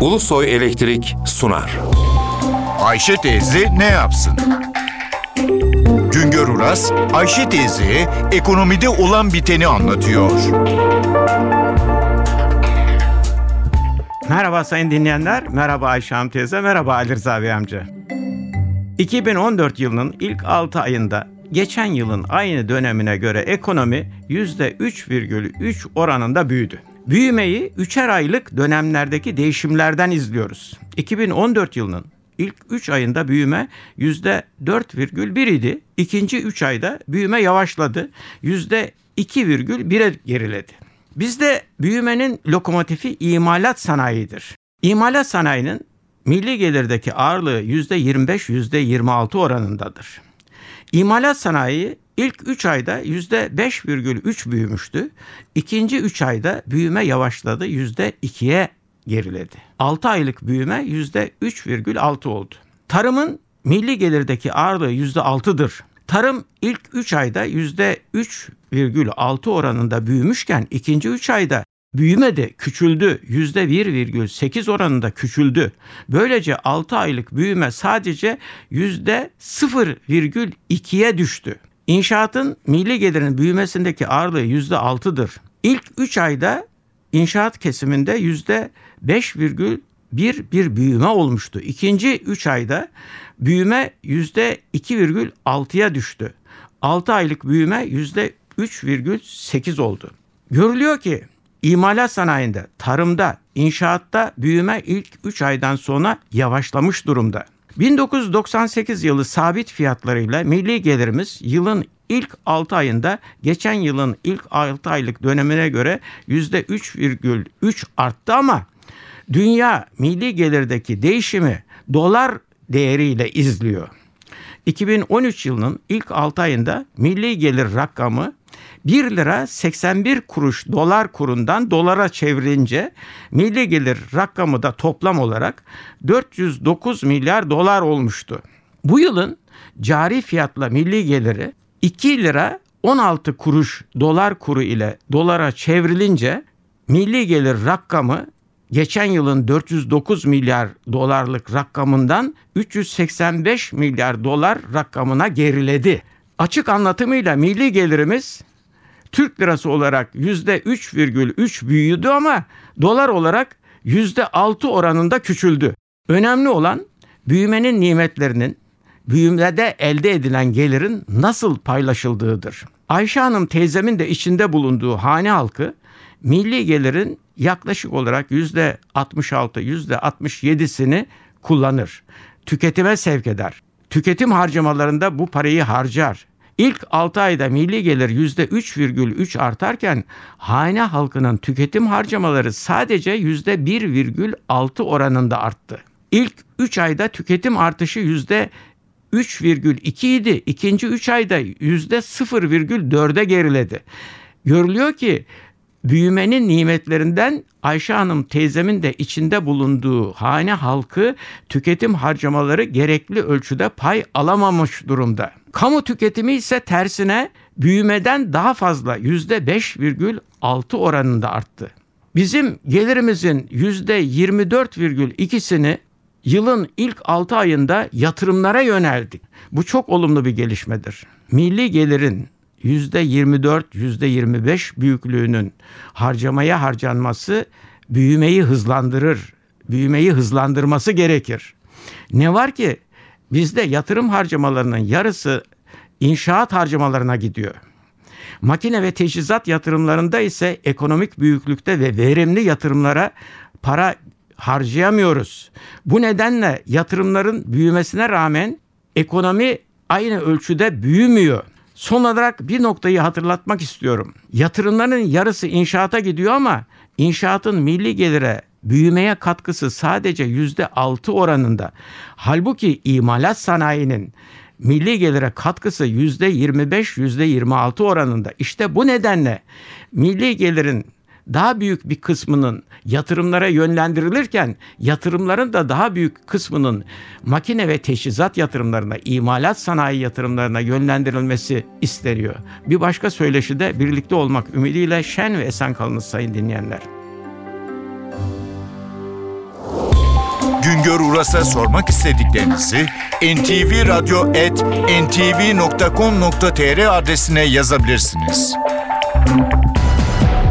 Ulusoy Elektrik sunar. Ayşe teyze ne yapsın? Güngör Uras, Ayşe teyze ekonomide olan biteni anlatıyor. Merhaba sayın dinleyenler, merhaba Ayşe Hanım teyze, merhaba Ali Rıza Bey amca. 2014 yılının ilk 6 ayında geçen yılın aynı dönemine göre ekonomi %3,3 oranında büyüdü. Büyümeyi üçer aylık dönemlerdeki değişimlerden izliyoruz. 2014 yılının ilk 3 ayında büyüme %4,1 idi. İkinci 3 ayda büyüme yavaşladı. %2,1'e geriledi. Bizde büyümenin lokomotifi imalat sanayidir. İmalat sanayinin milli gelirdeki ağırlığı %25-%26 oranındadır. İmalat sanayi ilk 3 ayda %5,3 büyümüştü. İkinci 3 ayda büyüme yavaşladı %2'ye geriledi. 6 aylık büyüme %3,6 oldu. Tarımın milli gelirdeki ağırlığı %6'dır. Tarım ilk 3 ayda %3,6 oranında büyümüşken ikinci 3 ayda büyümedi, küçüldü. %1,8 oranında küçüldü. Böylece 6 aylık büyüme sadece %0,2'ye düştü. İnşaatın milli gelirinin büyümesindeki ağırlığı %6'dır. İlk 3 ayda inşaat kesiminde %5,1 bir büyüme olmuştu. İkinci 3 ayda büyüme %2,6'ya düştü. 6 aylık büyüme %3,8 oldu. Görülüyor ki imalat sanayinde, tarımda, inşaatta büyüme ilk 3 aydan sonra yavaşlamış durumda. 1998 yılı sabit fiyatlarıyla milli gelirimiz yılın ilk 6 ayında geçen yılın ilk 6 aylık dönemine göre %3,3 arttı ama dünya milli gelirdeki değişimi dolar değeriyle izliyor. 2013 yılının ilk 6 ayında milli gelir rakamı 1 lira 81 kuruş dolar kurundan dolara çevirince milli gelir rakamı da toplam olarak 409 milyar dolar olmuştu. Bu yılın cari fiyatla milli geliri 2 lira 16 kuruş dolar kuru ile dolara çevrilince milli gelir rakamı geçen yılın 409 milyar dolarlık rakamından 385 milyar dolar rakamına geriledi. Açık anlatımıyla milli gelirimiz Türk lirası olarak %3,3 büyüdü ama dolar olarak %6 oranında küçüldü. Önemli olan büyümenin nimetlerinin büyümede elde edilen gelirin nasıl paylaşıldığıdır. Ayşe Hanım teyzemin de içinde bulunduğu hane halkı milli gelirin yaklaşık olarak %66, %67'sini kullanır. Tüketime sevk eder. Tüketim harcamalarında bu parayı harcar. İlk 6 ayda milli gelir %3,3 artarken hane halkının tüketim harcamaları sadece %1,6 oranında arttı. İlk 3 ayda tüketim artışı %3,2 idi. İkinci 3 ayda %0,4'e geriledi. Görülüyor ki büyümenin nimetlerinden Ayşe Hanım teyzemin de içinde bulunduğu hane halkı tüketim harcamaları gerekli ölçüde pay alamamış durumda. Kamu tüketimi ise tersine büyümeden daha fazla %5,6 oranında arttı. Bizim gelirimizin %24,2'sini yılın ilk 6 ayında yatırımlara yöneldik. Bu çok olumlu bir gelişmedir. Milli gelirin %24, %25 büyüklüğünün harcamaya harcanması büyümeyi hızlandırır. Büyümeyi hızlandırması gerekir. Ne var ki bizde yatırım harcamalarının yarısı inşaat harcamalarına gidiyor. Makine ve teçhizat yatırımlarında ise ekonomik büyüklükte ve verimli yatırımlara para harcayamıyoruz. Bu nedenle yatırımların büyümesine rağmen ekonomi aynı ölçüde büyümüyor. Son olarak bir noktayı hatırlatmak istiyorum. Yatırımların yarısı inşaata gidiyor ama inşaatın milli gelire büyümeye katkısı sadece yüzde altı oranında. Halbuki imalat sanayinin milli gelire katkısı yüzde yirmi beş, yüzde yirmi altı oranında. İşte bu nedenle milli gelirin daha büyük bir kısmının yatırımlara yönlendirilirken yatırımların da daha büyük kısmının makine ve teçhizat yatırımlarına, imalat sanayi yatırımlarına yönlendirilmesi isteniyor. Bir başka söyleşi de birlikte olmak ümidiyle şen ve esen kalınız sayın dinleyenler. Güngör Uras'a sormak istediklerinizi ntvradio.ntv.com.tr adresine yazabilirsiniz.